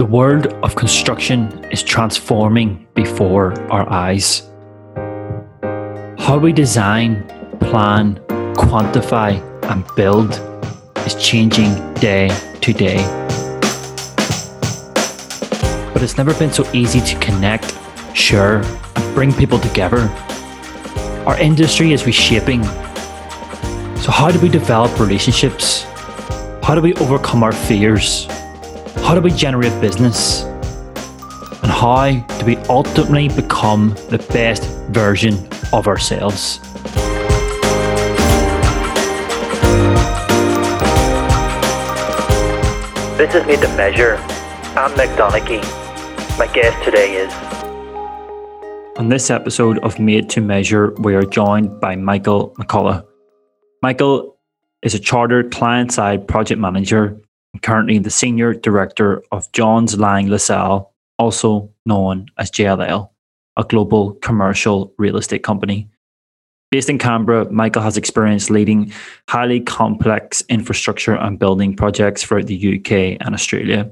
The world of construction is transforming before our eyes. How we design, plan, quantify, and build is changing day to day. But it's never been so easy to connect, share, and bring people together. Our industry is reshaping. So, how do we develop relationships? How do we overcome our fears? How do we generate business? And how do we ultimately become the best version of ourselves? This is Made to Measure. I'm Donaghy. My guest today is. On this episode of Made to Measure, we are joined by Michael McCullough. Michael is a chartered client side project manager currently the senior director of Jones Lang LaSalle, also known as JLL, a global commercial real estate company. Based in Canberra, Michael has experience leading highly complex infrastructure and building projects throughout the UK and Australia.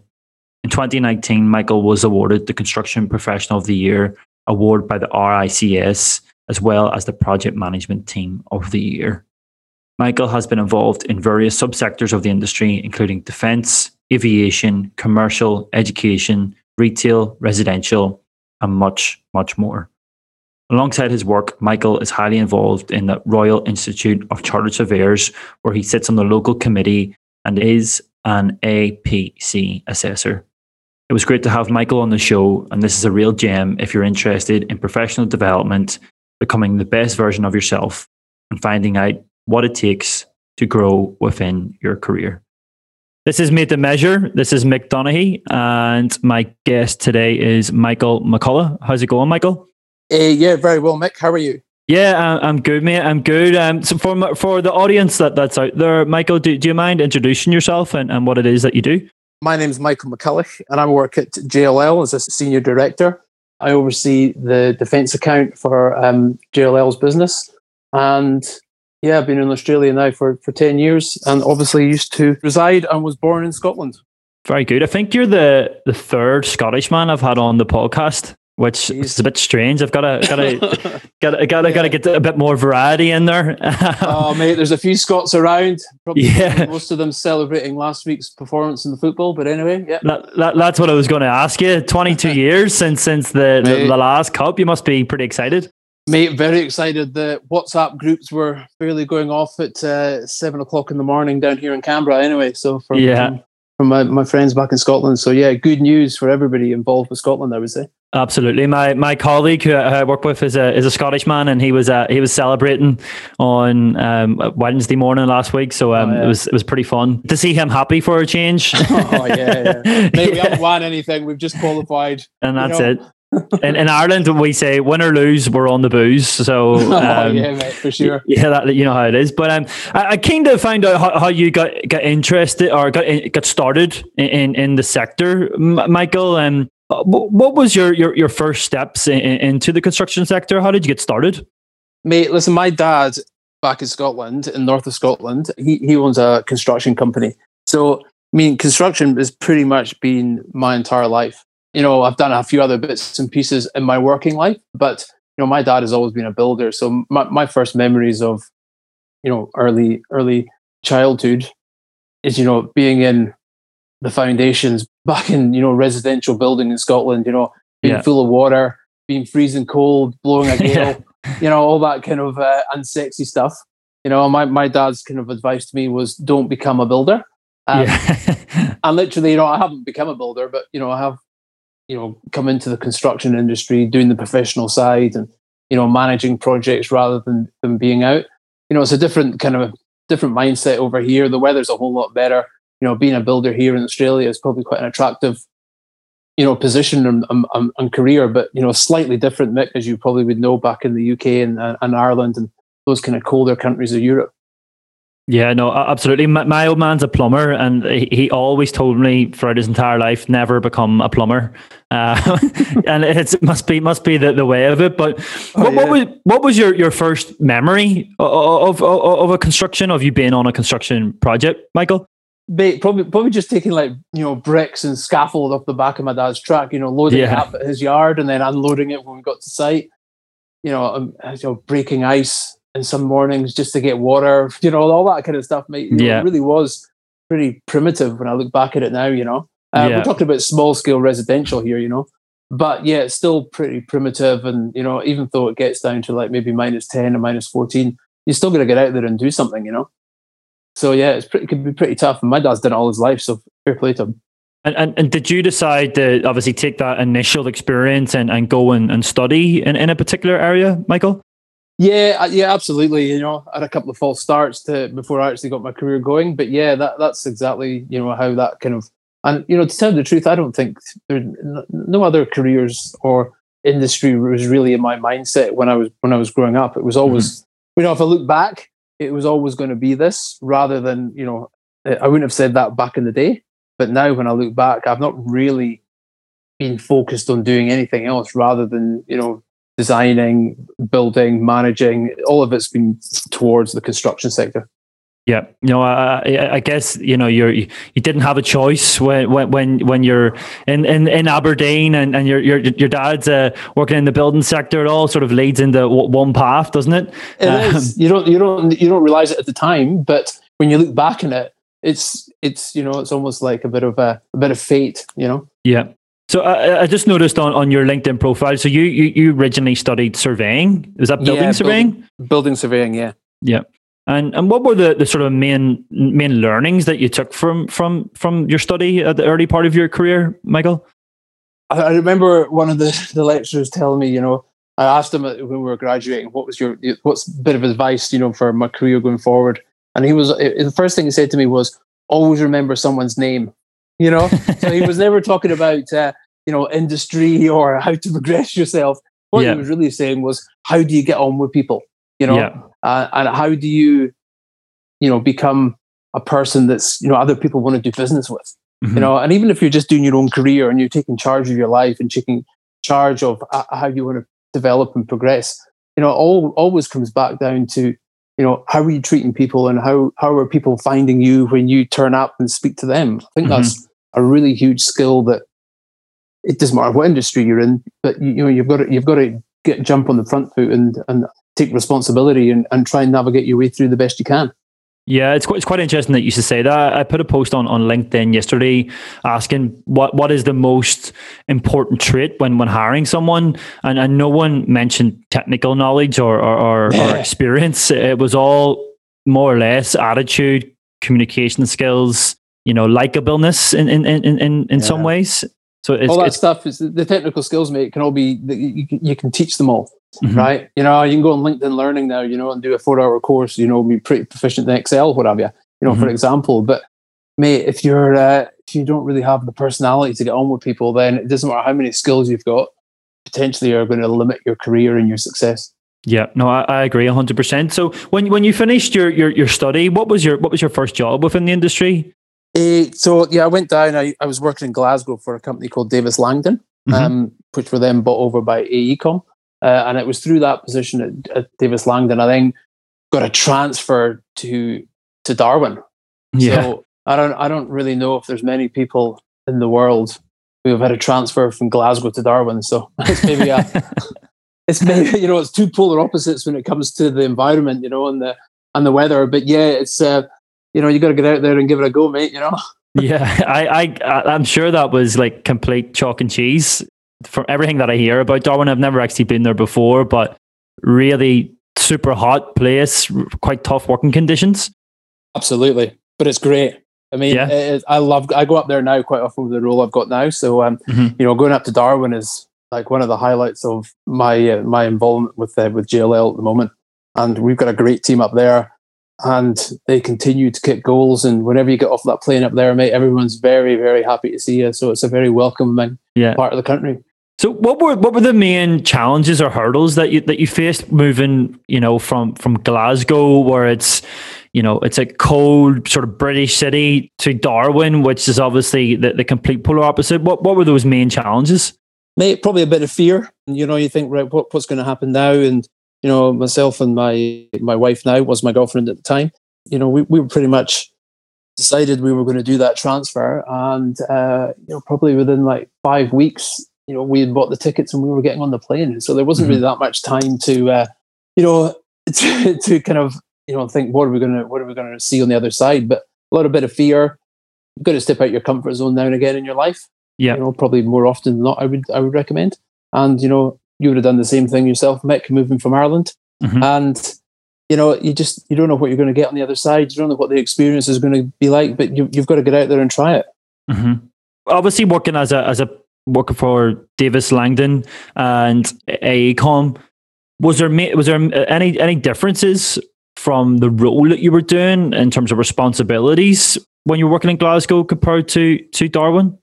In 2019, Michael was awarded the Construction Professional of the Year award by the RICS, as well as the Project Management Team of the Year. Michael has been involved in various subsectors of the industry, including defence, aviation, commercial, education, retail, residential, and much, much more. Alongside his work, Michael is highly involved in the Royal Institute of Chartered Surveyors, where he sits on the local committee and is an APC assessor. It was great to have Michael on the show, and this is a real gem if you're interested in professional development, becoming the best version of yourself, and finding out what it takes to grow within your career. This is Made to Measure. This is Mick Donaghy, and my guest today is Michael McCullough. How's it going, Michael? Uh, yeah, very well, Mick. How are you? Yeah, I'm good, mate. I'm good. Um, so for for the audience that, that's out there, Michael, do, do you mind introducing yourself and, and what it is that you do? My name is Michael McCullough, and I work at JLL as a senior director. I oversee the defence account for um, JLL's business, and yeah, I've been in Australia now for, for 10 years and obviously used to reside and was born in Scotland. Very good. I think you're the, the third Scottish man I've had on the podcast which Jeez. is a bit strange. I've got to, got to, got to, got to, got to get a bit more variety in there. oh, mate, there's a few Scots around. Probably yeah. most of them celebrating last week's performance in the football. But anyway, yeah, that, that, that's what I was going to ask you. 22 years since since the, the, the last cup. You must be pretty excited. Mate, very excited. The WhatsApp groups were fairly going off at uh, seven o'clock in the morning down here in Canberra. Anyway, so for yeah. From, my, my friends back in Scotland. So yeah, good news for everybody involved with Scotland, I would say. Absolutely. My my colleague who I work with is a is a Scottish man, and he was uh, he was celebrating on um, Wednesday morning last week. So um, oh, yeah. it was it was pretty fun to see him happy for a change. oh yeah, yeah. Mate, we haven't won anything. We've just qualified, and that's know. it in, in Ireland, we say win or lose, we're on the booze. So oh, um, oh, yeah, mate, for sure. Yeah, that, you know how it is. But um, I, I kind of find out how, how, you got got interested or got got started in, in, the sector, Michael. Um, what was your your, your first steps in, into the construction sector? How did you get started? Mate, listen, my dad back in Scotland, in north of Scotland, he he owns a construction company. So I mean, construction has pretty much been my entire life you know, I've done a few other bits and pieces in my working life, but you know, my dad has always been a builder. So my, my first memories of, you know, early early childhood is, you know, being in the foundations back in, you know, residential building in Scotland, you know, being yeah. full of water, being freezing cold, blowing a gale, you know, all that kind of uh, unsexy stuff. You know, my, my dad's kind of advice to me was don't become a builder. Um, yeah. and literally, you know, I haven't become a builder, but you know, I have you know come into the construction industry doing the professional side and you know managing projects rather than than being out. You know it's a different kind of different mindset over here. The weather's a whole lot better. You know being a builder here in australia is probably quite an attractive you know position and, and, and career but you know slightly different Mick, as you probably would know back in the uk and, and ireland and those kind of colder countries of europe yeah, no, absolutely. My, my, old man's a plumber, and he, he, always told me throughout his entire life never become a plumber. Uh, and it must be must be the, the way of it. But oh, what, yeah. what, was what was your, your first memory of, of, of a construction? Of you being on a construction project, Michael? probably probably just taking like you know bricks and scaffold off the back of my dad's truck, you know, loading yeah. it up at his yard and then unloading it when we got to site. You know, um, you know, breaking ice in some mornings just to get water. You know, all that kind of stuff. Mate, yeah, know, it really was pretty primitive when I look back at it now. You know, uh, yeah. we're talking about small scale residential here. You know, but yeah, it's still pretty primitive. And you know, even though it gets down to like maybe minus ten or minus fourteen, you're still going to get out there and do something. You know. So yeah, it's pretty, it can be pretty tough. And my dad's done it all his life, so fair play to him. And, and, and did you decide to obviously take that initial experience and, and go and, and study in, in a particular area, Michael? Yeah, yeah, absolutely. You know, I had a couple of false starts to before I actually got my career going. But yeah, that that's exactly you know how that kind of and you know to tell the truth, I don't think there's no other careers or industry was really in my mindset when I was when I was growing up. It was always mm-hmm. you know if I look back, it was always going to be this rather than, you know, I wouldn't have said that back in the day. But now when I look back, I've not really been focused on doing anything else rather than, you know, designing, building, managing. All of it's been towards the construction sector. Yeah, you know, I, I guess you know you're you didn't have a choice when when when you're in, in, in Aberdeen and, and your your your dad's uh, working in the building sector. It all sort of leads into one path, doesn't it? It um, is. You don't you don't you don't realize it at the time, but when you look back on it, it's it's you know it's almost like a bit of a, a bit of fate, you know. Yeah. So I, I just noticed on, on your LinkedIn profile. So you, you you originally studied surveying. Is that building yeah, surveying? Building, building surveying, yeah. Yeah. And and what were the, the sort of main main learnings that you took from from from your study at the early part of your career, Michael? I, remember one of the, the lecturers telling me, you know, I asked him uh, when we were graduating, what was your what's a bit of advice, you know, for my career going forward? And he was the first thing he said to me was, always remember someone's name. You know, so he was never talking about uh, you know industry or how to progress yourself. What yeah. he was really saying was, how do you get on with people? You know, yeah uh, and how do you you know become a person that's you know other people want to do business with mm-hmm. you know and even if you're just doing your own career and you're taking charge of your life and taking charge of uh, how you want to develop and progress you know all always comes back down to you know how are you treating people and how how are people finding you when you turn up and speak to them i think mm-hmm. that's a really huge skill that it doesn't matter what industry you're in but you, you know you've got to you've got to get jump on the front foot and and take responsibility and, and try and navigate your way through the best you can. Yeah, it's quite, it's quite interesting that you should say that. I put a post on, on LinkedIn yesterday asking what, what is the most important trait when, when hiring someone, and, and no one mentioned technical knowledge or, or, or, or experience. It was all more or less attitude, communication skills, you know, likableness in in in in, in yeah. some ways. So it's, all that stuff is the technical skills, mate. Can all be you, you can teach them all mm-hmm. right? You know, you can go on LinkedIn Learning now, you know, and do a four-hour course. You know, be pretty proficient in Excel, what have you? You know, mm-hmm. for example. But mate, if you're uh, if you don't really have the personality to get on with people, then it doesn't matter how many skills you've got. Potentially, are going to limit your career and your success. Yeah, no, I, I agree hundred percent. So when when you finished your, your your study, what was your what was your first job within the industry? Uh, so yeah, I went down. I, I was working in Glasgow for a company called Davis Langdon, mm-hmm. um, which were then bought over by AECOM. Uh, and it was through that position at, at, Davis Langdon I then got a transfer to to Darwin. Yeah. So I don't I don't really know if there's many people in the world who have had a transfer from Glasgow to Darwin. So it's maybe a it's maybe you know it's two polar opposites when it comes to the environment, you know, and the and the weather. But yeah, it's uh, you know you got to get out there and give it a go, mate. You know. yeah, I, I I'm sure that was like complete chalk and cheese from everything that I hear about Darwin, I've never actually been there before, but really super hot place, quite tough working conditions. Absolutely, but it's great. I mean, yeah. it, I love. I go up there now quite often with the role I've got now. So, um, mm-hmm. you know, going up to Darwin is like one of the highlights of my uh, my involvement with uh, with JLL at the moment. And we've got a great team up there, and they continue to kick goals. And whenever you get off that plane up there, mate, everyone's very very happy to see you. So it's a very welcoming yeah. part of the country. So what were what were the main challenges or hurdles that you that you faced moving, you know, from from Glasgow where it's you know, it's a cold sort of British city to Darwin, which is obviously the, the complete polar opposite. What what were those main challenges? Mate, probably a bit of fear. You know, you think, right, what, what's going to happen now? And, you know, myself and my my wife now was my girlfriend at the time. You know, we, we were pretty much decided we were going to do that transfer, and uh, you know, probably within like five weeks, you know, we had bought the tickets and we were getting on the plane. So there wasn't mm-hmm. really that much time to, uh, you know, to, to kind of you know think what are we going to what are we going to see on the other side. But a lot of bit of fear. You've got to step out your comfort zone now and again in your life. Yeah, you know, probably more often than not. I would I would recommend. And you know, you would have done the same thing yourself, Mick, moving from Ireland. Mm-hmm. And you know, you just you don't know what you're going to get on the other side. You don't know what the experience is going to be like, but you, have got to get out there and try it. Mm-hmm. Obviously, working as a as a working for Davis Langdon and AECOM, was there was there any any differences from the role that you were doing in terms of responsibilities when you were working in Glasgow compared to to Darwin?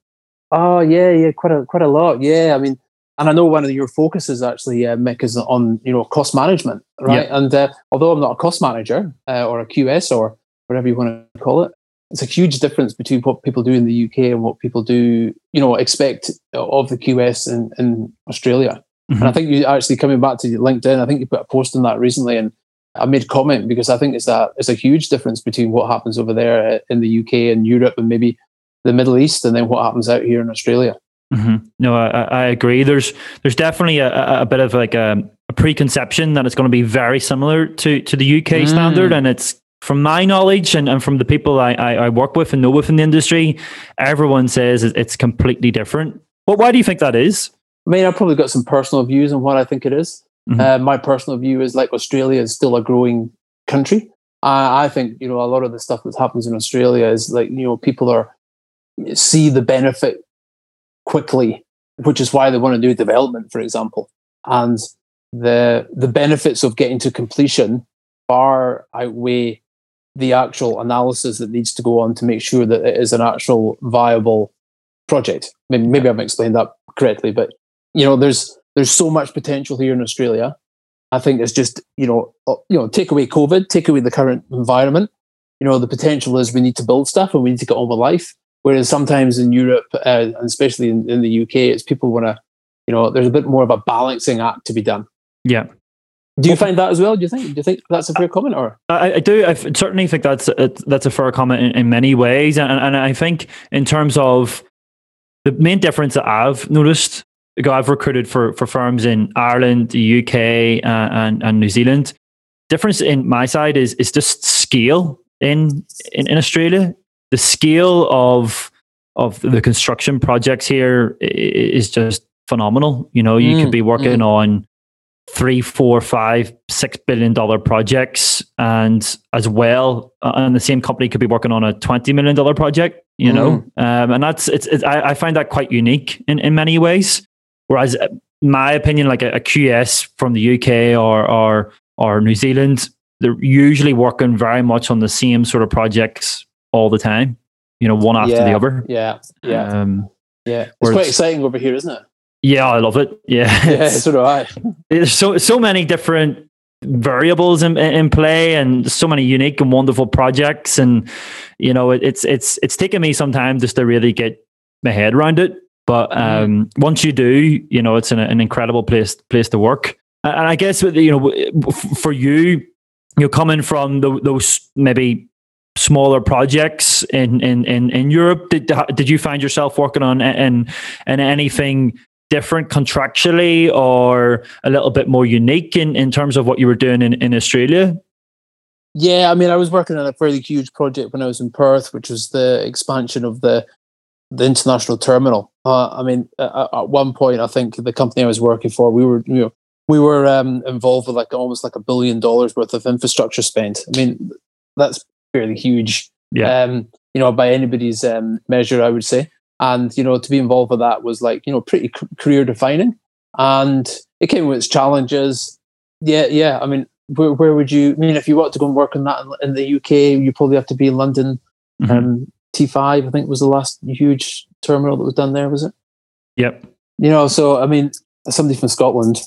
Oh yeah, yeah, quite a quite a lot. Yeah, I mean, and I know one of your focuses actually, uh, Mick, is on you know cost management, right? And uh, although I'm not a cost manager uh, or a QS or whatever you want to call it, it's a huge difference between what people do in the UK and what people do, you know, expect of the QS in, in Australia. Mm-hmm. And I think you actually coming back to LinkedIn, I think you put a post on that recently, and I made comment because I think it's that it's a huge difference between what happens over there uh, in the UK and Europe and maybe the Middle East, and then what happens out here in Australia. Mm-hmm. No, I, I, agree. There's there's definitely a, a bit of like a, a, preconception that it's going to be very similar to to the UK mm. standard, and it's from my knowledge and, and from the people I, I, I work with and know within the industry, everyone says it's completely different. But why do you think that is? I mean, I've probably got some personal views on what I think it is. Mm-hmm. Uh, my personal view is like Australia is still a growing country. I, I think you know a lot of the stuff that happens in Australia is like you know people are see the benefit quickly, which is why they want to do development, for example. And the the benefits of getting to completion far outweigh the actual analysis that needs to go on to make sure that it is an actual viable project. Maybe, maybe I've explained that correctly, but you know, there's there's so much potential here in Australia. I think it's just you know, uh, you know, take away COVID, take away the current environment. You know, the potential is we need to build stuff and we need to get on with life. Whereas sometimes in Europe, uh, and especially in, in the UK, it's people want to, you know, there's a bit more of a balancing act to be done. Yeah. Do you find that as well? Do you think? Do you think that's a fair comment, or I, I do? I certainly think that's a, that's a fair comment in, in many ways, and, and I think in terms of the main difference that I've noticed, I've recruited for for firms in Ireland, the UK, uh, and and New Zealand. Difference in my side is is just scale in in, in Australia the scale of of the construction projects here is just phenomenal. You know, you mm, could be working mm. on three, four, five, six billion dollar projects, and as well, uh, and the same company could be working on a twenty million dollar project. You mm. know, um, and that's it's, it's I, I, find that quite unique in in many ways. Whereas, uh, my opinion, like a, a QS from the UK or or or New Zealand, they're usually working very much on the same sort of projects all the time. You know, one after yeah, the other. Yeah, yeah, um, yeah. It's quite exciting over here, isn't it? Yeah, I love it. Yeah, yeah, so do I. There's so so many different variables in, in play and so many unique and wonderful projects and you know it, it's it's it's taken me some time just to really get my head around it but mm-hmm. um, mm. once you do you know it's an, an incredible place place to work and i guess you know for you you're coming from the, those maybe smaller projects in in in, in Europe? Did did you find yourself working on in in anything different contractually or a little bit more unique in, in terms of what you were doing in, in Australia? Yeah, I mean, I was working on a fairly huge project when I was in Perth, which was the expansion of the the international terminal. Uh, I mean, at, at, one point, I think the company I was working for, we were you know we were um, involved with like almost like a billion dollars worth of infrastructure spent. I mean, that's fairly huge. Yeah. Um, you know, by anybody's um, measure, I would say. And you know, to be involved with that was like you know pretty career defining, and it came with its challenges. Yeah, yeah. I mean, where, where would you? I mean, if you want to go and work on that in, in the UK, you probably have to be in London. Mm-hmm. Um, T5, I think, was the last huge terminal that was done there. Was it? Yep. You know, so I mean, somebody from Scotland,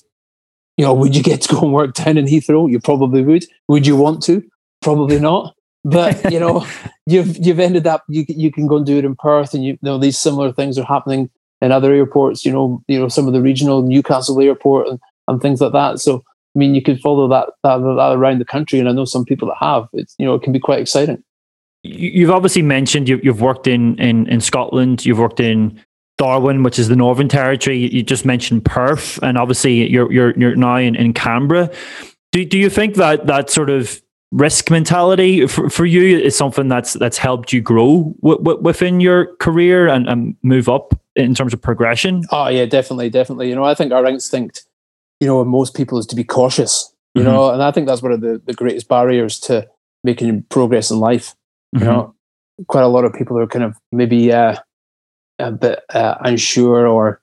you know, would you get to go and work down in Heathrow? You probably would. Would you want to? Probably not but you know you've you've ended up you you can go and do it in Perth and you, you, know these similar things are happening in other airports you know you know some of the regional Newcastle airport and, and things like that so I mean you can follow that, that that around the country and I know some people that have it's you know it can be quite exciting you've obviously mentioned you, you've worked in, in in Scotland, you've worked in Darwin, which is the Northern Territory. You just mentioned Perth, and obviously you're you're you're now in, in Canberra. Do do you think that that sort of risk mentality for, for you is something that's that's helped you grow w- w- within your career and, and move up in terms of progression? Oh yeah, definitely, definitely. You know, I think our instinct, you know, in most people is to be cautious. You mm-hmm. know, and I think that's one of the, the greatest barriers to making progress in life. Mm-hmm. You know, quite a lot of people are kind of maybe uh, a bit uh, unsure or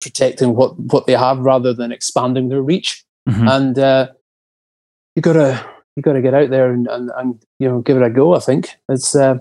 protecting what what they have rather than expanding their reach. Mm-hmm. And uh, you gotta you gotta get out there and, and, and you know give it a go. I think it's uh,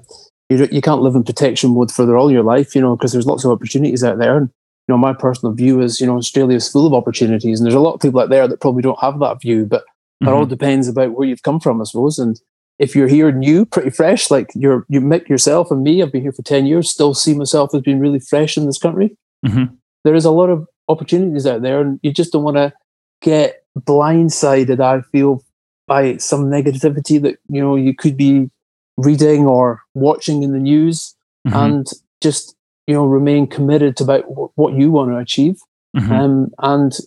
you you can't live in protection mode for all your life, you know, because there's lots of opportunities out there. And you know, my personal view is you know Australia is full of opportunities, and there's a lot of people out there that probably don't have that view, but it all mm-hmm. depends about where you've come from, I suppose, and if you're here new, pretty fresh, like you're you Mick yourself and me, I've been here for ten years, still see myself as being really fresh in this country. Mm-hmm. There is a lot of opportunities out there, and you just don't want to get blindsided. I feel by some negativity that you know you could be reading or watching in the news, mm-hmm. and just you know remain committed to about w- what you want to achieve, mm-hmm. um, and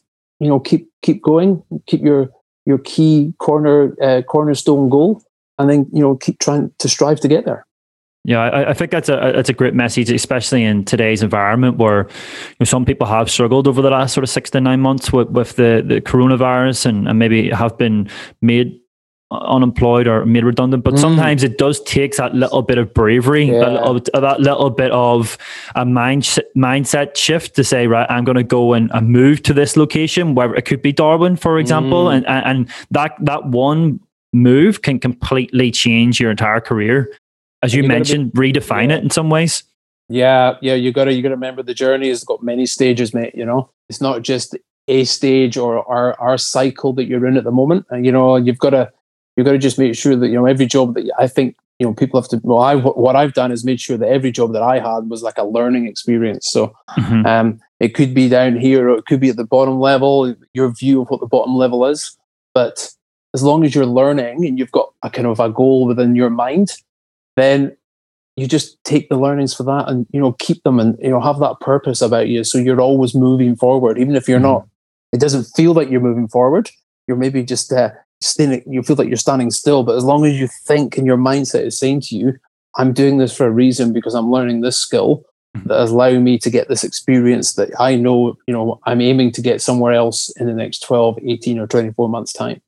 you know keep keep going, keep your your key corner uh, cornerstone goal and then you know keep trying to strive to get there. Yeah, I, I, think that's a that's a great message, especially in today's environment where you know, some people have struggled over the last sort of six to nine months with, with the, the coronavirus and, and maybe have been made unemployed or made redundant. But mm. sometimes it does take that little bit of bravery, yeah. that, little, that little bit of a mind mindset shift to say, right, I'm going to go and, and move to this location, where it could be Darwin, for example, mm. and, and and that that one move can completely change your entire career. As you, you mentioned, be, redefine yeah. it in some ways. Yeah, yeah, you gotta you gotta remember the journey has got many stages, mate. You know, it's not just a stage or our our cycle that you're in at the moment. And you know, you've got to you've got to just make sure that you know every job that I think you know people have to. Well, I what I've done is made sure that every job that I had was like a learning experience. So, mm-hmm. um, it could be down here or it could be at the bottom level. Your view of what the bottom level is, but as long as you're learning and you've got a kind of a goal within your mind, then you just take the learnings for that and you know keep them and you know have that purpose about you so you're always moving forward even if you're mm-hmm. not it doesn't feel like you're moving forward you're maybe just uh, standing you feel like you're standing still but as long as you think and your mindset is saying to you i'm doing this for a reason because i'm learning this skill mm-hmm. that is allowing me to get this experience that i know you know i'm aiming to get somewhere else in the next 12 18 or 24 months time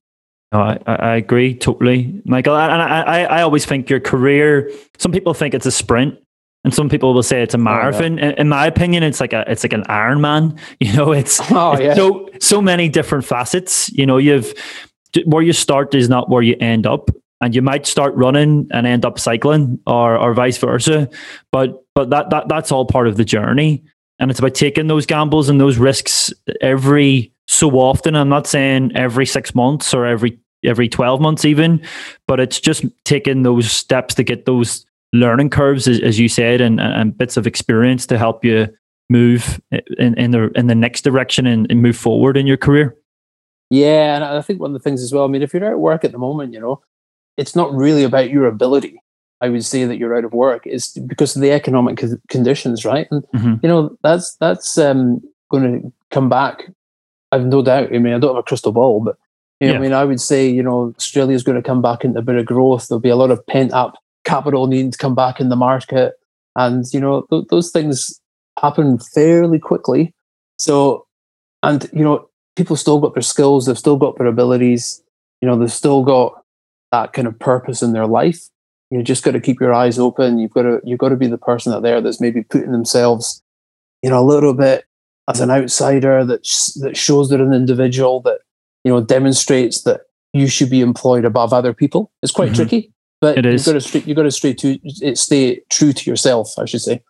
no, I, I agree totally, Michael. And I, I, always think your career. Some people think it's a sprint, and some people will say it's a marathon. Oh, yeah. in, my opinion, it's like a it's like an Ironman. You know, it's, oh, yeah. so so many different facets. You know, you've where you start is not where you end up, and you might start running and end up cycling, or or vice versa. But but that that that's all part of the journey, and it's about taking those gambles and those risks every so often. I'm not saying every six months or every every 12 months even but it's just taking those steps to get those learning curves as, as you said and, and bits of experience to help you move in, in the in the next direction and, and move forward in your career. Yeah and i think one of the things as well i mean if you're out of work at the moment you know it's not really about your ability i would say that you're out of work. It's because of the economic conditions right? And mm-hmm. you know that's that's um, going to come back i've no doubt. I mean i don't have a crystal ball but you know, yeah. I mean, I would say, you know, Australia is going to come back into a bit of growth. There'll be a lot of pent up capital needing to come back in the market. And, you know, th- those things happen fairly quickly. So, and, you know, people still got their skills, they've still got their abilities, you know, they've still got that kind of purpose in their life. You just got to keep your eyes open. You've got to, you've got to be the person out there that's maybe putting themselves, you know, a little bit as an outsider that, sh- that shows they're an individual that you know, demonstrates that you should be employed above other people. It's quite mm-hmm. tricky, but it is. You've got to you've got to stay to stay true to yourself. I should say.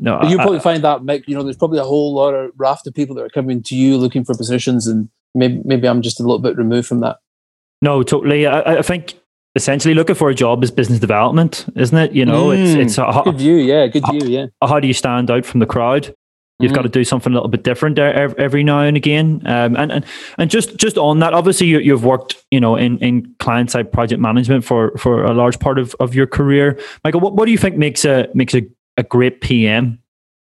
No, you probably I, find that Mick. You know, there's probably a whole lot of raft of people that are coming to you looking for positions, and maybe maybe I'm just a little bit removed from that. No, totally. I, I think essentially looking for a job is business development, isn't it? You know, mm, it's it's a, good view. Yeah, good view. Yeah. How do you stand out from the crowd? You've mm. got to do something a little bit different every now and again. Um, and, and and just just on that, obviously you, have worked, you know, in, in client side project management for for a large part of, of your career. Michael, what, what do you think makes a makes a, a great PM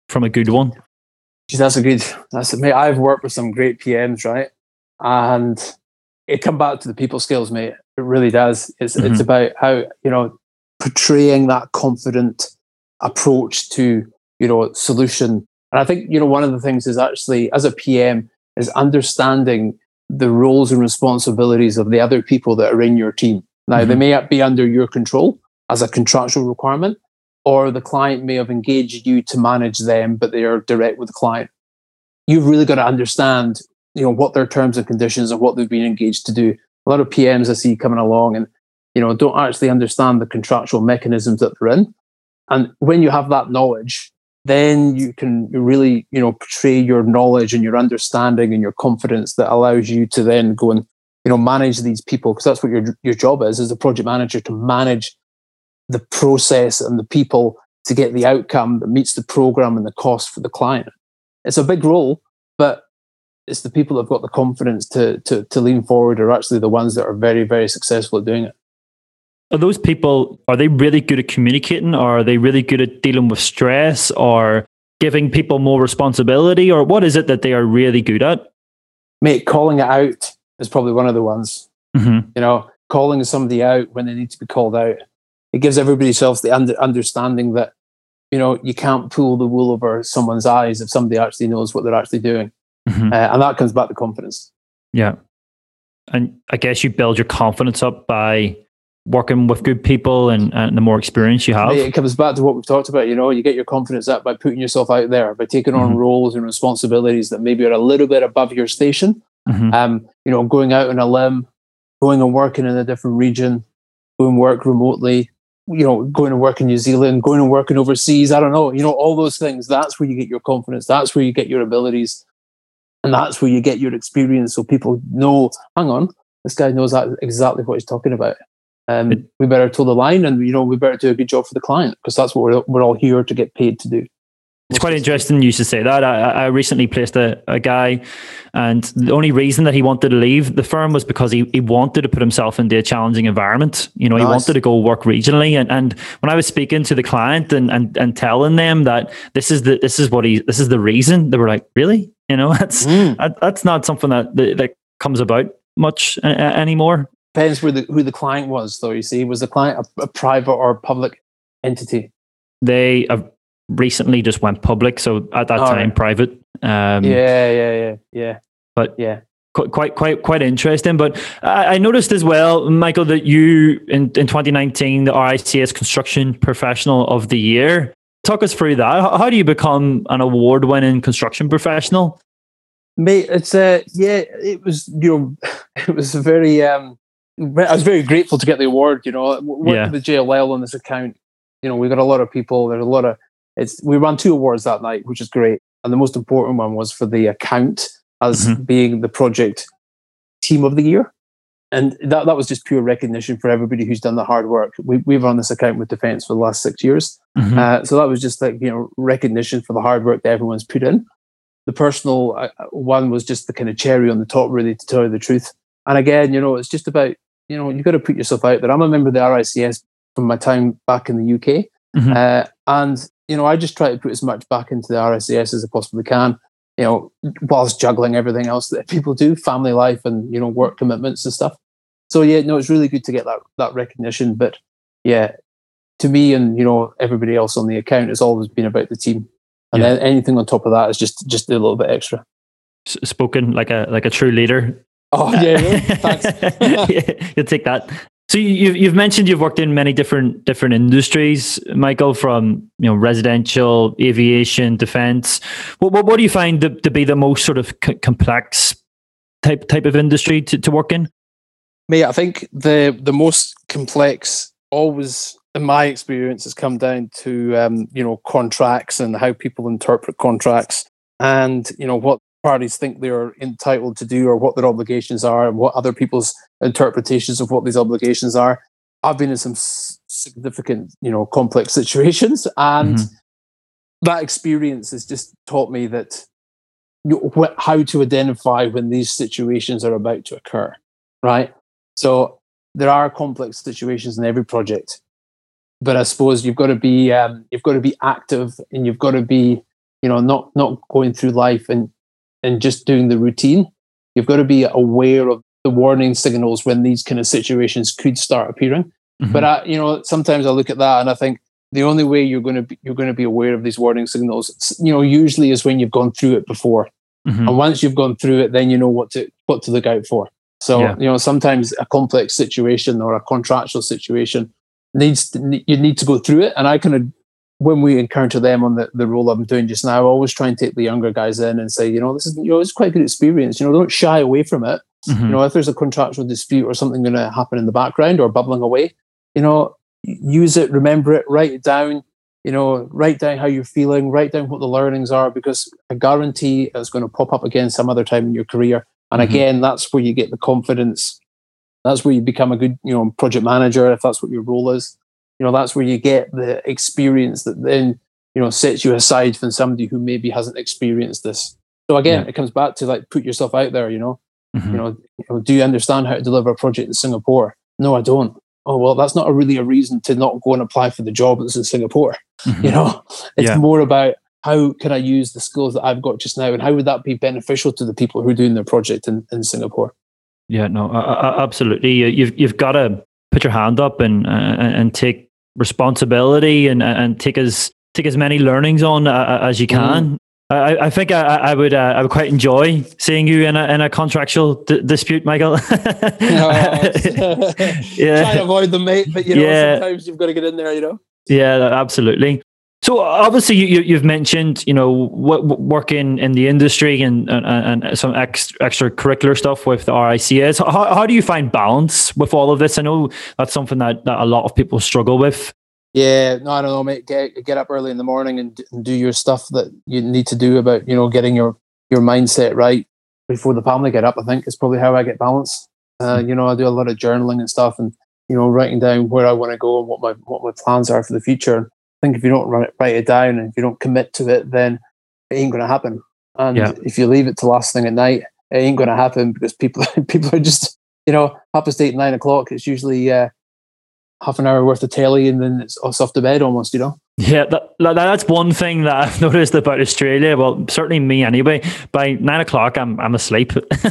from a good one? Geez, that's a good. That's a, mate. I've worked with some great PMs, right? And it come back to the people skills, mate. It really does. It's mm-hmm. it's about how you know portraying that confident approach to you know solution and I think, you know, one of the things is actually as a PM is understanding the roles and responsibilities of the other people that are in your team. Now, mm-hmm. they may be under your control as a contractual requirement, or the client may have engaged you to manage them, but they are direct with the client. You've really got to understand, you know, what their terms and conditions and what they've been engaged to do. A lot of PMs I see coming along and, you know, don't actually understand the contractual mechanisms that they're in. And when you have that knowledge, then you can really you know portray your knowledge and your understanding and your confidence that allows you to then go and you know manage these people because that's what your your job is as a project manager to manage the process and the people to get the outcome that meets the program and the cost for the client. It's a big role but it's the people that have got the confidence to to, to lean forward are actually the ones that are very very successful at doing it are those people are they really good at communicating? Or are they really good at dealing with stress or giving people more responsibility? Or what is it that they are really good at? Mate calling it out is probably one of the ones. Mm-hmm. you know calling somebody out when they need to be called out it gives everybody else the under- understanding that you know you can't pull the wool over someone's eyes if somebody actually knows what they're actually doing. Mm-hmm. uh, and that comes back to confidence. Yeah. And i guess you build your confidence up by working with good people and, and the more experience you have. It comes back to what we've talked about. You know, you get your confidence up by putting yourself out there, by taking on mm-hmm. roles and responsibilities that maybe are a little bit above your station. Mm-hmm. Um, you know, going out on a limb, going and working in a different region, going work remotely. You know, going to work in New Zealand, going and working overseas. I don't know. You know, all those things. That's where you get your confidence. That's where you get your abilities, and that's where you get your experience. So people know. Hang on, this guy knows that exactly what he's talking about um, we better toe the line and you know we better do a good job for the client because that's what we're, we're all here to get paid to do it's quite interesting you should say that. I, I recently placed a, a guy, and the only reason that he wanted to leave the firm was because he, he wanted to put himself into a challenging environment. You know, nice. he wanted to go work regionally. And, and when I was speaking to the client and, and, and telling them that this is the this is what he this is the reason, they were like, Really? You know, that's mm. that, that's not something that, that, that comes about much uh, anymore depends where the who the client was, though. You see, was the client a, a private or public entity? They have recently just went public, so at that time, right. private. Um, yeah, yeah, yeah, yeah. But yeah, quite quite quite interesting. But I, noticed as well, Michael, that you in, in 2019 the RICS Construction Professional of the Year. Talk us through that. How do you become an award-winning construction professional? Mate, it's uh yeah, it was you know, it was a very um I was very grateful to get the award. You know, working yeah. with JLL on this account, you know, we got a lot of people. There's a lot of it's. We ran two awards that night, which is great. And the most important one was for the account as mm-hmm. being the project team of the year, and that that was just pure recognition for everybody who's done the hard work. We we've run this account with Defence for the last six years, mm-hmm. uh, so that was just like you know recognition for the hard work that everyone's put in. The personal uh, one was just the kind of cherry on the top, really, to tell you the truth. And again, you know, it's just about you know, you've got to put yourself out there. I'm a member of the RICS from my time back in the UK. Mm-hmm. Uh, and, you know, I just try to put as much back into the RICS as I possibly can, you know, whilst juggling everything else that people do, family life and, you know, work commitments and stuff. So, yeah, no, it's really good to get that, that recognition. But yeah, to me and, you know, everybody else on the account, it's always been about the team. And yeah. then anything on top of that is just just a little bit extra. Spoken like a like a true leader Oh yeah, thanks. You'll take that. So you've you've mentioned you've worked in many different different industries, Michael, from you know residential, aviation, defence. What, what what do you find to, to be the most sort of c- complex type type of industry to, to work in? Me, I think the the most complex always, in my experience, has come down to um, you know contracts and how people interpret contracts, and you know what parties think they're entitled to do or what their obligations are and what other people's interpretations of what these obligations are. I've been in some significant, you know, complex situations and mm-hmm. that experience has just taught me that you know, how to identify when these situations are about to occur, right? So there are complex situations in every project, but I suppose you've got to be um, you've got to be active and you've got to be you know not not going through life and and just doing the routine. You've got to be aware of the warning signals when these kind of situations could start appearing. Mm-hmm. But I, you know, sometimes I look at that and I think the only way you're going to be you're going to be aware of these warning signals, you know, usually is when you've gone through it before. Mm-hmm. And once you've gone through it, then you know what to what to look out for. So yeah. you know, sometimes a complex situation or a contractual situation needs to, you need to go through it. And I kind of when we encounter them on the, the role I'm doing just now, I always try and take the younger guys in and say, you know, this is you know, it's quite a good experience. You know, don't shy away from it. Mm-hmm. You know, if there's a contractual dispute or something going to happen in the background or bubbling away, you know, use it, remember it, write it down. You know, write down how you're feeling, write down what the learnings are, because I guarantee it's going to pop up again some other time in your career. And mm-hmm. again, that's where you get the confidence. That's where you become a good, you know, project manager if that's what your role is you know that's where you get the experience that then you know sets you aside from somebody who maybe hasn't experienced this so again yeah. it comes back to like put yourself out there you know mm-hmm. you, know you know do you understand how to deliver a project in singapore no i don't oh well that's not a really a reason to not go and apply for the job that's in singapore mm-hmm. you know it's yeah. more about how can i use the skills that i've got just now and how would that be beneficial to the people who are doing their project in, in singapore yeah no uh, absolutely you've, you've got to put your hand up and uh, and take responsibility and and take as take as many learnings on uh, as you can. Mm. I, I think I, I would uh, I would quite enjoy seeing you in a in a contractual d- dispute, Michael. yeah, try to avoid them, mate. But you know, yeah. sometimes you've got to get in there. You know. Yeah, absolutely. So obviously you, have mentioned you know w- working in the industry and and, and some ex- extracurricular stuff with the RICS. How, how do you find balance with all of this? I know that's something that, that a lot of people struggle with. Yeah, no, I don't know, mate. Get get up early in the morning and, and do your stuff that you need to do about you know getting your your mindset right before the family get up. I think is probably how I get balance. Uh, you know, I do a lot of journaling and stuff, and you know, writing down where I want to go and what my what my plans are for the future think if you don't run it, write it down and if you don't commit to it, then it ain't going to happen. And yeah. if you leave it to last thing at night, it ain't going to happen because people people are just you know half past eight nine o'clock. It's usually uh, half an hour worth of telly and then it's off to bed almost. You know. Yeah, that, that's one thing that I've noticed about Australia. Well, certainly me anyway. By nine o'clock, I'm I'm asleep.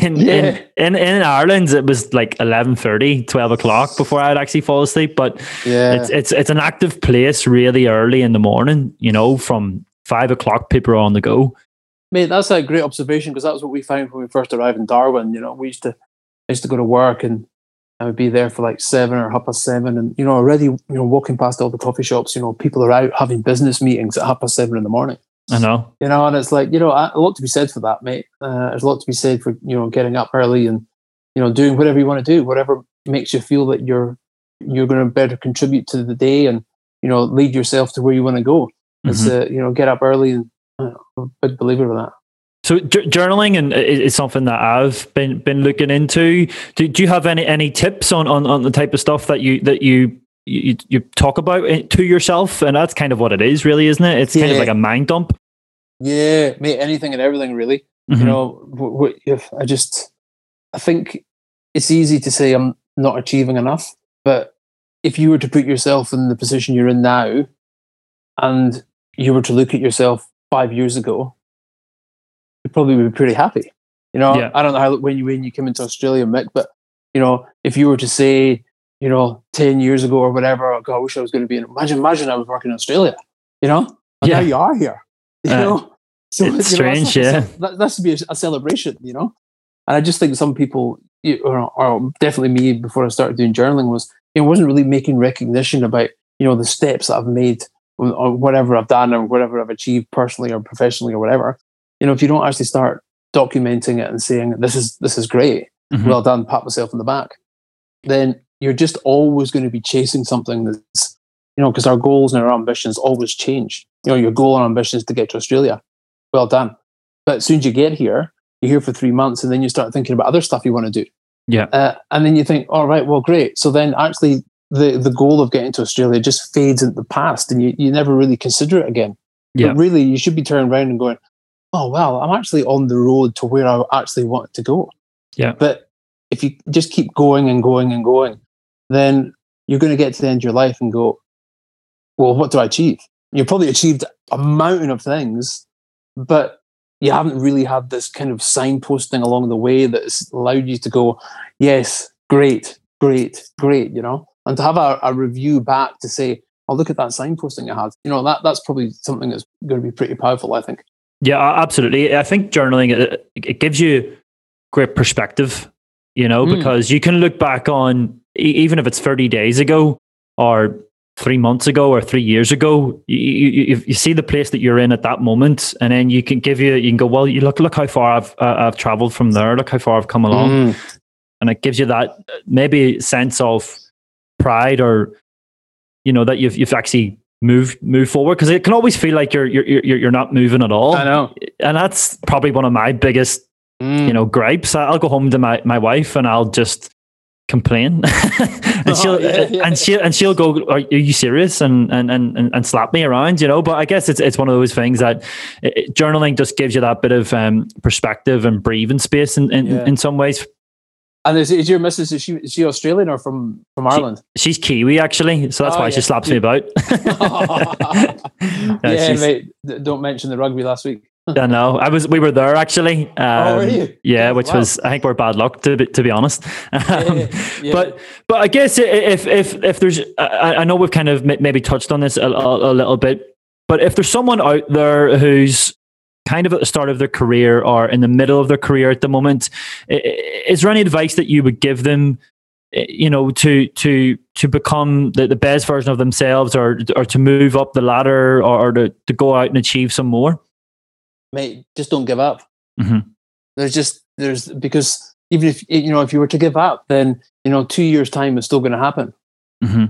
in, yeah. in, in in Ireland, it was like 11.30, 12 o'clock before I'd actually fall asleep. But yeah, it's it's it's an active place really early in the morning. You know, from five o'clock, people are on the go. Mate, that's a great observation because that was what we found when we first arrived in Darwin. You know, we used to I used to go to work and I would be there for like seven or half past seven. And, you know, already, you know, walking past all the coffee shops, you know, people are out having business meetings at half past seven in the morning. I know. You know, and it's like, you know, a lot to be said for that, mate. Uh, there's a lot to be said for, you know, getting up early and, you know, doing whatever you want to do, whatever makes you feel that you're, you're going to better contribute to the day and, you know, lead yourself to where you want to go. It's, mm-hmm. uh, you know, get up early and uh, I'm a big believer in that. So j- journaling and is something that I've been been looking into. Do, do you have any any tips on, on on the type of stuff that you that you you, you talk about to yourself? And that's kind of what it is, really, isn't it? It's yeah. kind of like a mind dump. Yeah, mate. Anything and everything, really. Mm-hmm. You know, if I just I think it's easy to say I'm not achieving enough, but if you were to put yourself in the position you're in now, and you were to look at yourself five years ago you probably would be pretty happy. You know, yeah. I don't know how when you when you came into Australia, Mick, but you know, if you were to say, you know, ten years ago or whatever, oh, God, I wish I was going to be in. Imagine, imagine I was working in Australia. You know, and yeah. now you are here. You uh, know, so it's strange, know, yeah. that, that should be a, a, celebration. You know, and I just think some people, you, or, or definitely me, before I started doing journaling, was it wasn't really making recognition about you know the steps that I've made or whatever I've done or whatever I've achieved personally or professionally or whatever you know, if you don't actually start documenting it and saying this is this is great, mm-hmm. well done, pat myself on the back, then you're just always going to be chasing something that's you know because our goals and our ambitions always change. You know, your goal and ambition is to get to Australia. Well done, but as soon as you get here, you're here for three months, and then you start thinking about other stuff you want to do. Yeah, uh, and then you think, all right, well, great. So then actually the the goal of getting to Australia just fades into the past, and you, you never really consider it again. Yeah. But really, you should be turning around and going, "Oh well, I'm actually on the road to where I actually wanted to go." Yeah. But if you just keep going and going and going, then you're going to get to the end of your life and go, "Well, what do I achieve?" You've probably achieved a mountain of things, but you haven't really had this kind of signposting along the way that's allowed you to go, "Yes, great, great, great," you know, and to have a, a review back to say, "Oh, look at that signposting I had." You know, that that's probably something that's going to be pretty powerful. I think. Yeah, absolutely. I think journaling it, it gives you great perspective, you know, Mm. because you can look back on even if it's 30 days ago or three months ago or three years ago, you, you, you- you see the place that you're in at that moment, and then you can give you, you can go, well, you look, look how far I've, uh, I've traveled from there. Look how far I've come along. Mm. And it gives you that uh, maybe sense of pride or, you know, that you've, you've actually moved, move forward. Cause it can always feel like you're, you're, you're, you're not moving at all. I know. And that's probably one of my biggest Mm. you know gripes i'll go home to my, my wife and i'll just complain and she'll Oh, yeah, yeah. and she'll and she'll go are, are you serious and, and and and- slap me around you know but i guess it's it's one of those things that it- journaling just gives you that bit of um, perspective and breathing space in in, Yeah. in some ways And is, is your missus is she is she Australian or from from Ireland? she's kiwi actually so that's Oh, why she slaps me about yeah, mate. Don't mention the rugby last week. I know. I was. We were there actually. Um, were you? Yeah, Oh, which wow. was. I think we're bad luck to be, to be honest. Um, yeah. But but I guess if if if there's, I, I know we've kind of maybe touched on this a, a, a little bit, but if there's someone out there who's kind of at the start of their career or in the middle of their career at the moment, is there any advice that you would give them? eh, You know, to to to become the, the best version of themselves, or or to move up the ladder, or, or to, to go out and achieve some more. mate, just don't give up. Mhm. There's just there's because even if you know if you were to give up, then you know two years time is still going to happen. hmm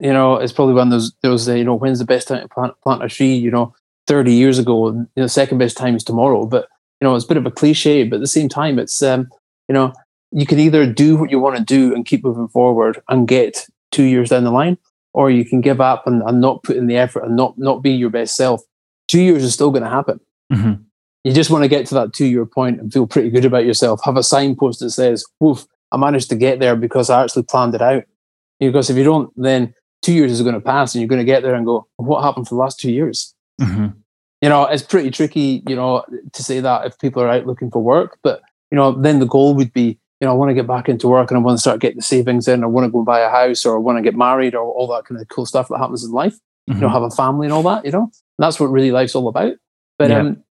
You know, it's probably one of those those uh, you know when's the best time to plant, plant a tree? You know, thirty years ago, and you know, second best time is tomorrow. But you know, it's a bit of a cliche, but at the same time, it's um, you know, you can either do what you want to do and keep moving forward and get two years down the line, or you can give up and, and not put in the effort and not not be your best self. Two years is still going to happen. hmm you just want to get to that two year point and feel pretty good about yourself. Have a signpost that says, Woof, I managed to get there because I actually planned it out. Because if you don't, then two years is going to pass and you're going to get there and go, What happened for the last two years? hmm You know, it's pretty tricky, you know, to say that if people are out looking for work. But, you know, then the goal would be, you know, I want to get back into work and I want to start getting the savings in. I want to go and buy a house or I want to get married or all that kind of cool stuff that happens in life you know, have a family and all that, you know, that's what really life's all about. But, Yeah. um,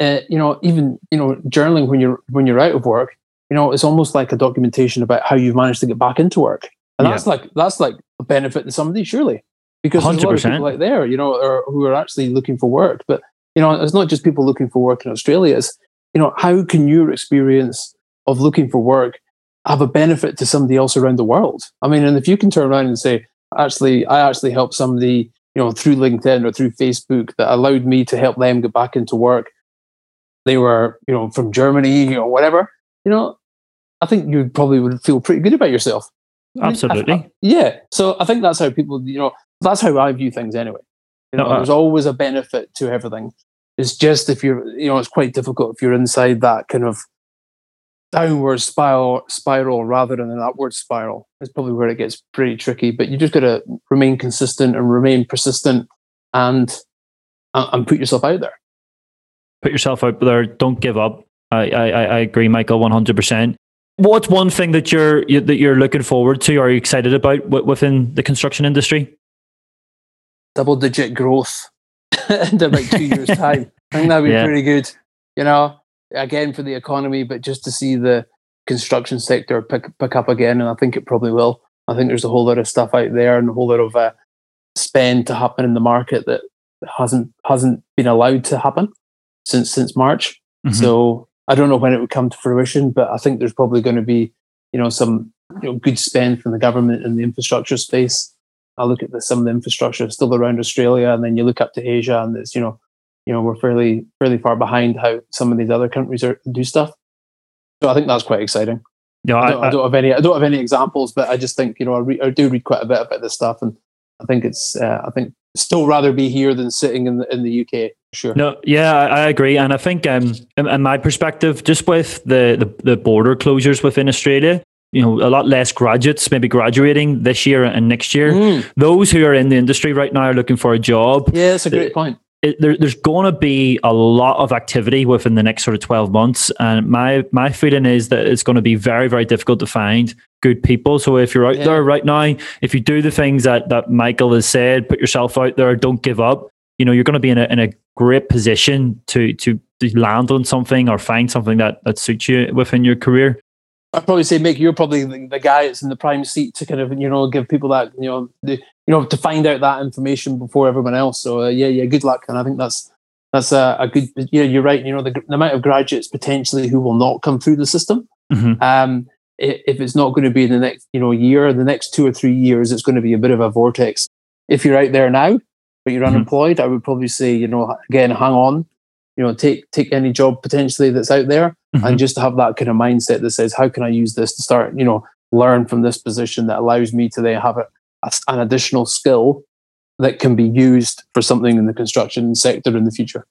uh, you know, even, you know, journaling when you're, when you're out of work, you know, it's almost like a documentation about how you've managed to get back into work. And Yeah. that's like, that's like a benefit to somebody, surely, because there's a lot of people out there, you know, or, who are actually looking for work. But, you know, it's not just people looking for work in Australia. It's, you know, how can your experience of looking for work have a benefit to somebody else around the world? I mean, and if you can turn around and say, actually, I actually helped somebody, you know, through LinkedIn or through Facebook that allowed me to help them get back into work. They were, you know, from Germany, or whatever. You know, I think you probably would feel pretty good about yourself. I I- Absolutely. Yeah. So I think that's how people, you know, that's how I view things anyway. You know, No, uh, there's always a benefit to everything. It's just if you're, you know, it's quite difficult if you're inside that kind of downward spiral, spiral rather than an upward spiral. It's probably where it gets pretty tricky. But you just got to remain consistent and remain persistent, and and put yourself out there. Put yourself out there. Don't give up. I I, I I agree, Michael, one hundred percent. What's one thing that you're you, that you're looking forward to? Or are you excited about wi- within the construction industry? Double digit growth in about two years' time. I think that'd be Yeah. pretty good. You know, again for the economy, but just to see the construction sector pick pick up again, and I think it probably will. I think there's a whole lot of stuff out there and a whole lot of uh, spend to happen in the market that hasn't hasn't been allowed to happen since since March. Mhm. So I don't know when it would come to fruition, but I think there's probably going to be, you know, some you know good spend from the government in the infrastructure space. I look at the, some of the infrastructure still around Australia, and then you look up to Asia, and it's you know, you know, we're fairly fairly far behind how some of these other countries are do stuff. So I think that's quite exciting. Yeah, I don't, I, I, don't have any. I don't have any examples, but I just think you know I, re- I do read quite a bit about this stuff, and I think it's. Uh, I think still rather be here than sitting in the in the UK. Sure. No, yeah, I, agree, and I think, um, in, in, my perspective, just with the, the the border closures within Australia, you know, a lot less graduates maybe graduating this year and next year. Mm. Those who are in the industry right now are looking for a job. Yeah, that's a great point it, there, there's going to be a lot of activity within the next sort of 12 months. And my, my feeling is that it's going to be very, very difficult to find good people. So if you're out yeah. there right now, if you do the things that, that Michael has said, put yourself out there, don't give up, you know, you're going to be in a, in a great position to, to, to land on something or find something that, that suits you within your career. I'd probably say, Mick, you're probably the, the, guy that's in the prime seat to kind of, you know, give people that, you know, the, you know, to find out that information before everyone else. So uh, yeah, yeah, good luck. And I think that's that's a, a, good. You know, you're right. You know, the, the, amount of graduates potentially who will not come through the system. Mm-hmm. Um, if it's not going to be in the next, you know, year, the next two or three years, it's going to be a bit of a vortex. If you're out there now, but you're mm-hmm. unemployed, I would probably say, you know, again, hang on. You know, take take any job potentially that's out there, mm-hmm. and just have that kind of mindset that says, how can I use this to start, you know, learn from this position that allows me to then have a, a, an additional skill that can be used for something in the construction sector in the future.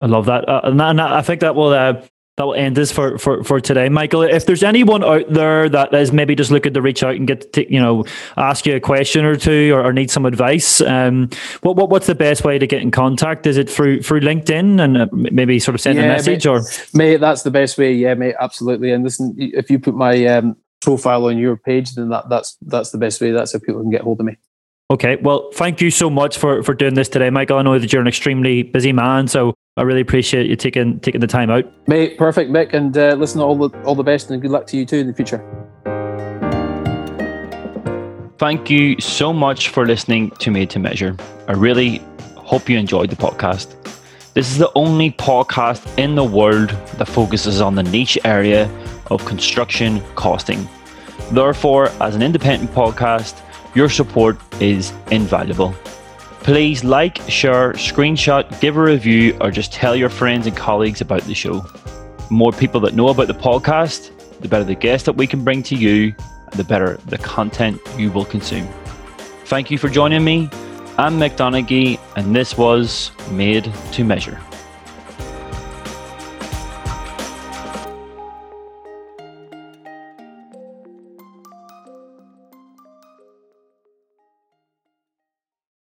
I love that, uh, and, and, I think that will uh, that will end this for, for for today, Michael. If there's anyone out there that is maybe just looking to reach out and get to, you know ask you a question or two or, or need some advice, um, what, what what's the best way to get in contact? Is it through through LinkedIn and uh, maybe sort of send yeah, a message mate, or mate? That's the best way. Yeah, mate, absolutely. And listen, if you put my um, profile on your page, then that, that's that's the best way. That's how people can get hold of me. Okay, well, thank you so much for for doing this today, Michael. I know that you're an extremely busy man, so I really appreciate you taking taking the time out. Mate, perfect, Mick, and uh, listen, all the all the best and good luck to you too in the future. Thank you so much for listening to Made to Measure. I really hope you enjoyed the podcast. This is the only podcast in the world that focuses on the niche area of construction costing. Therefore, as an independent podcast, your support is invaluable. Please like, share, screenshot, give a review, or just tell your friends and colleagues about the show. The more people that know about the podcast, the better the guests that we can bring to you, and the better the content you will consume. Thank you for joining me. I'm Mick Donaghy, and this was Made to Measure.